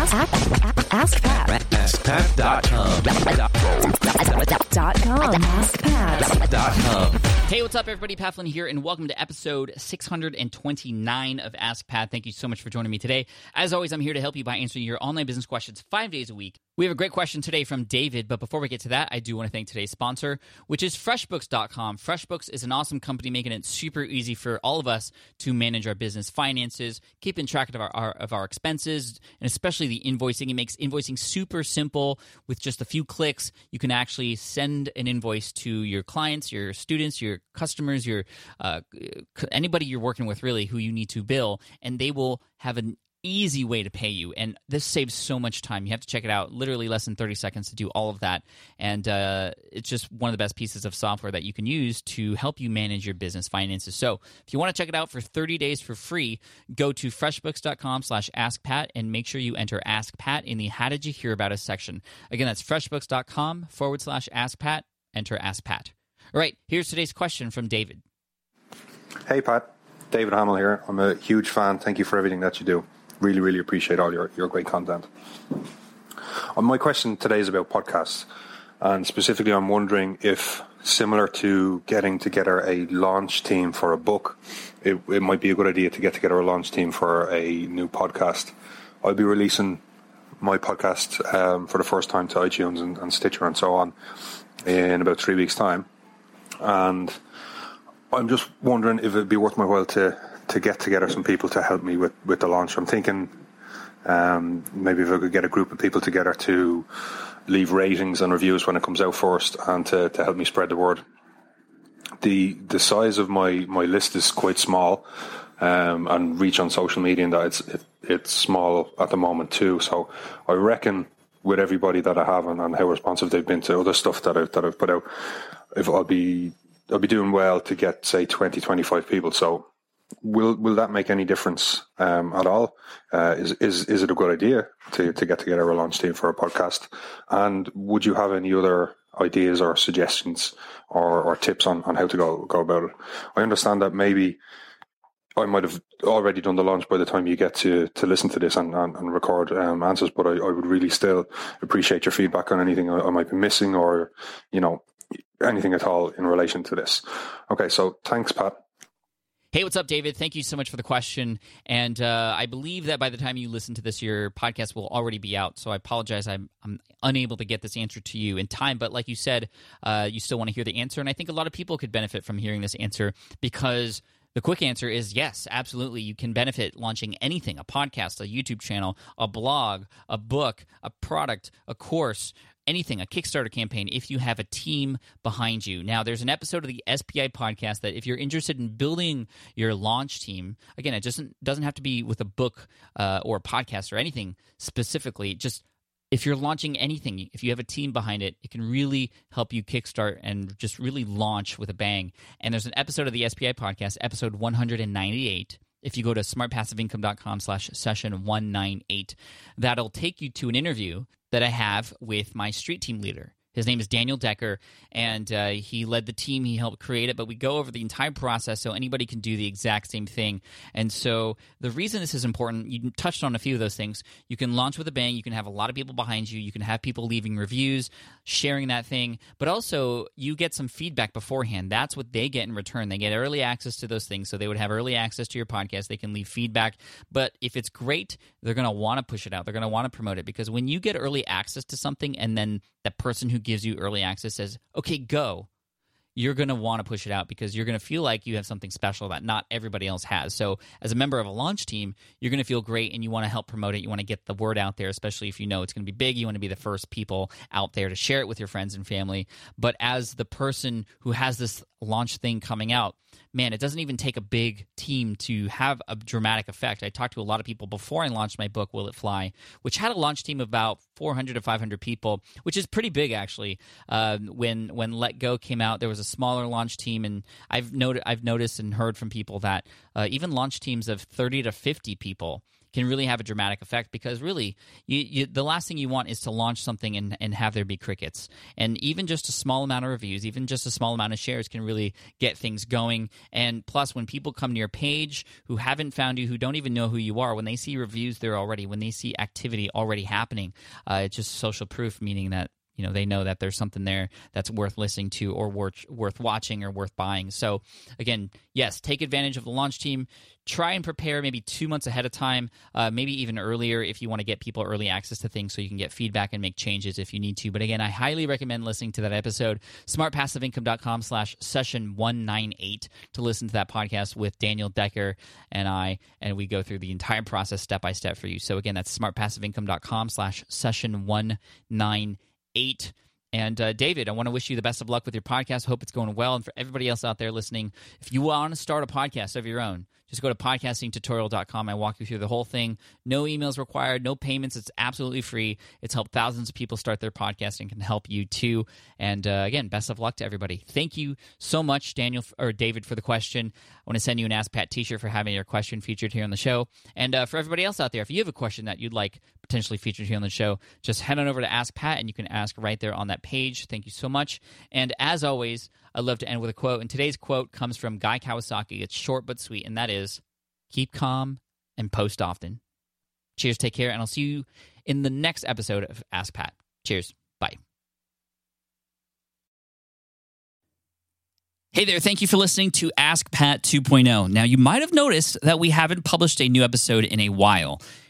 Ask, ask, ask Pat. AskPat.com. Dot com. AskPat. Hey, what's up, everybody? Pat Flynn here, and welcome to episode 629 of Ask Pat. Thank you so much for joining me today. As always, I'm here to help you by answering your online business questions five days a week. We have a great question today from David, but before we get to that, I do want to thank today's sponsor, which is FreshBooks.com. FreshBooks is an awesome company making it super easy for all of us to manage our business finances, keeping track of our, our of our expenses, and especially the invoicing. It makes invoicing super simple with just a few clicks. You can actually send an invoice to your clients, your students, your customers, your uh, anybody you're working with, really, who you need to bill, and they will have an easy way to pay you and this saves so much time you have to check it out literally less than 30 seconds to do all of that and uh, it's just one of the best pieces of software that you can use to help you manage your business finances so if you want to check it out for 30 days for free go to freshbooks.com slash askpat and make sure you enter ask pat in the how did you hear about us section again that's freshbooks.com forward slash askpat enter ask pat all right here's today's question from david Hey, Pat. David Hamill here. I'm a huge fan. Thank you for everything that you do. Really, really appreciate all your, your great content. Uh, my question today is about podcasts. And specifically, I'm wondering if, similar to getting together a launch team for a book, it, it might be a good idea to get together a launch team for a new podcast. I'll be releasing my podcast um, for the first time to iTunes and, and Stitcher and so on in about three weeks' time. And I'm just wondering if it'd be worth my while to, to get together some people to help me with, with the launch. I'm thinking um, maybe if I could get a group of people together to leave ratings and reviews when it comes out first and to, to help me spread the word. The the size of my, my list is quite small um, and reach on social media and that it's it, it's small at the moment too. So I reckon with everybody that I have and, and how responsive they've been to other stuff that I've that I've put out, if I'll be I'll be doing well to get say 20, 25 people. So will will that make any difference um, at all? Uh, is is is it a good idea to to get together a launch team for a podcast? And would you have any other ideas or suggestions or, or tips on, on how to go go about it? I understand that maybe I might have already done the launch by the time you get to, to listen to this and, and, and record um, answers, but I, I would really still appreciate your feedback on anything I, I might be missing or, you know, anything at all in relation to this. Okay, so thanks, Pat. Hey, what's up, David? Thank you so much for the question. And uh, I believe that by the time you listen to this, your podcast will already be out. So I apologize. I'm, I'm unable to get this answer to you in time. But like you said, uh, you still want to hear the answer. And I think a lot of people could benefit from hearing this answer because the quick answer is yes, absolutely. You can benefit launching anything a podcast, a YouTube channel, a blog, a book, a product, a course, anything, a Kickstarter campaign, if you have a team behind you. Now, there's an episode of the SPI podcast that if you're interested in building your launch team, again, it doesn't doesn't have to be with a book uh, or a podcast or anything specifically. Just if you're launching anything, if you have a team behind it, it can really help you kickstart and just really launch with a bang. And there's an episode of the SPI podcast, episode 198 if you go to smartpassiveincome.com slash session 198 that'll take you to an interview that i have with my street team leader his name is daniel decker and uh, he led the team. He helped create it but we go over the entire process so anybody can do the exact same thing. And so the reason this is important you touched on a few of those things. You can launch with a bang. You can have a lot of people behind you. You can have people leaving reviews sharing that thing. But also you get some feedback beforehand. That's what they get in return. They get early access to those things so they would have early access to your podcast. They can leave feedback. But if it's great they're going to want to push it out. They're going to want to promote it because when you get early access to something and then that person who gives you early access says okay go you're going to want to push it out because you're going to feel like you have something special that not everybody else has. So, as a member of a launch team, you're going to feel great and you want to help promote it. You want to get the word out there, especially if you know it's going to be big. You want to be the first people out there to share it with your friends and family. But as the person who has this launch thing coming out, man, it doesn't even take a big team to have a dramatic effect. I talked to a lot of people before I launched my book, Will It Fly, which had a launch team of about 400 to 500 people, which is pretty big actually. Uh, when when Let Go came out, there was a smaller launch team, and I've noted I've noticed and heard from people that uh, even launch teams of 30 to 50 people can really have a dramatic effect because really, you, you, the last thing you want is to launch something and, and have there be crickets. And even just a small amount of reviews, even just a small amount of shares can really get things going. And plus, when people come to your page who haven't found you, who don't even know who you are, when they see reviews there already, when they see activity already happening, uh, it's just social proof, meaning that you know they know that there's something there that's worth listening to or worth worth watching or worth buying. So again yes take advantage of the launch team. Try and prepare maybe two months ahead of time uh, maybe even earlier if you want to get people early access to things so you can get feedback and make changes if you need to. But again i highly recommend listening to that episode. smartpassiveincome.com slash session 198 to listen to that podcast with daniel decker and i and we go through the entire process step by step for you. So again that's smartpassiveincome.com slash session 198 eight. And uh, David, I want to wish you the best of luck with your podcast. Hope it's going well. And for everybody else out there listening, if you want to start a podcast of your own, just go to podcastingtutorial.com. I walk you through the whole thing. No emails required, no payments. It's absolutely free. It's helped thousands of people start their podcast and can help you too. And uh, again, best of luck to everybody. Thank you so much, Daniel or David, for the question. I want to send you an Ask Pat T-shirt for having your question featured here on the show. And uh, for everybody else out there, if you have a question that you'd like potentially featured here on the show, just head on over to Ask Pat and you can ask right there on that page. Thank you so much. And as always, I love to end with a quote. And today's quote comes from Guy Kawasaki. It's short but sweet, and that is keep calm and post often. Cheers, take care, and I'll see you in the next episode of Ask Pat. Cheers. Bye. Hey there, thank you for listening to Ask Pat 2.0. Now, you might have noticed that we haven't published a new episode in a while.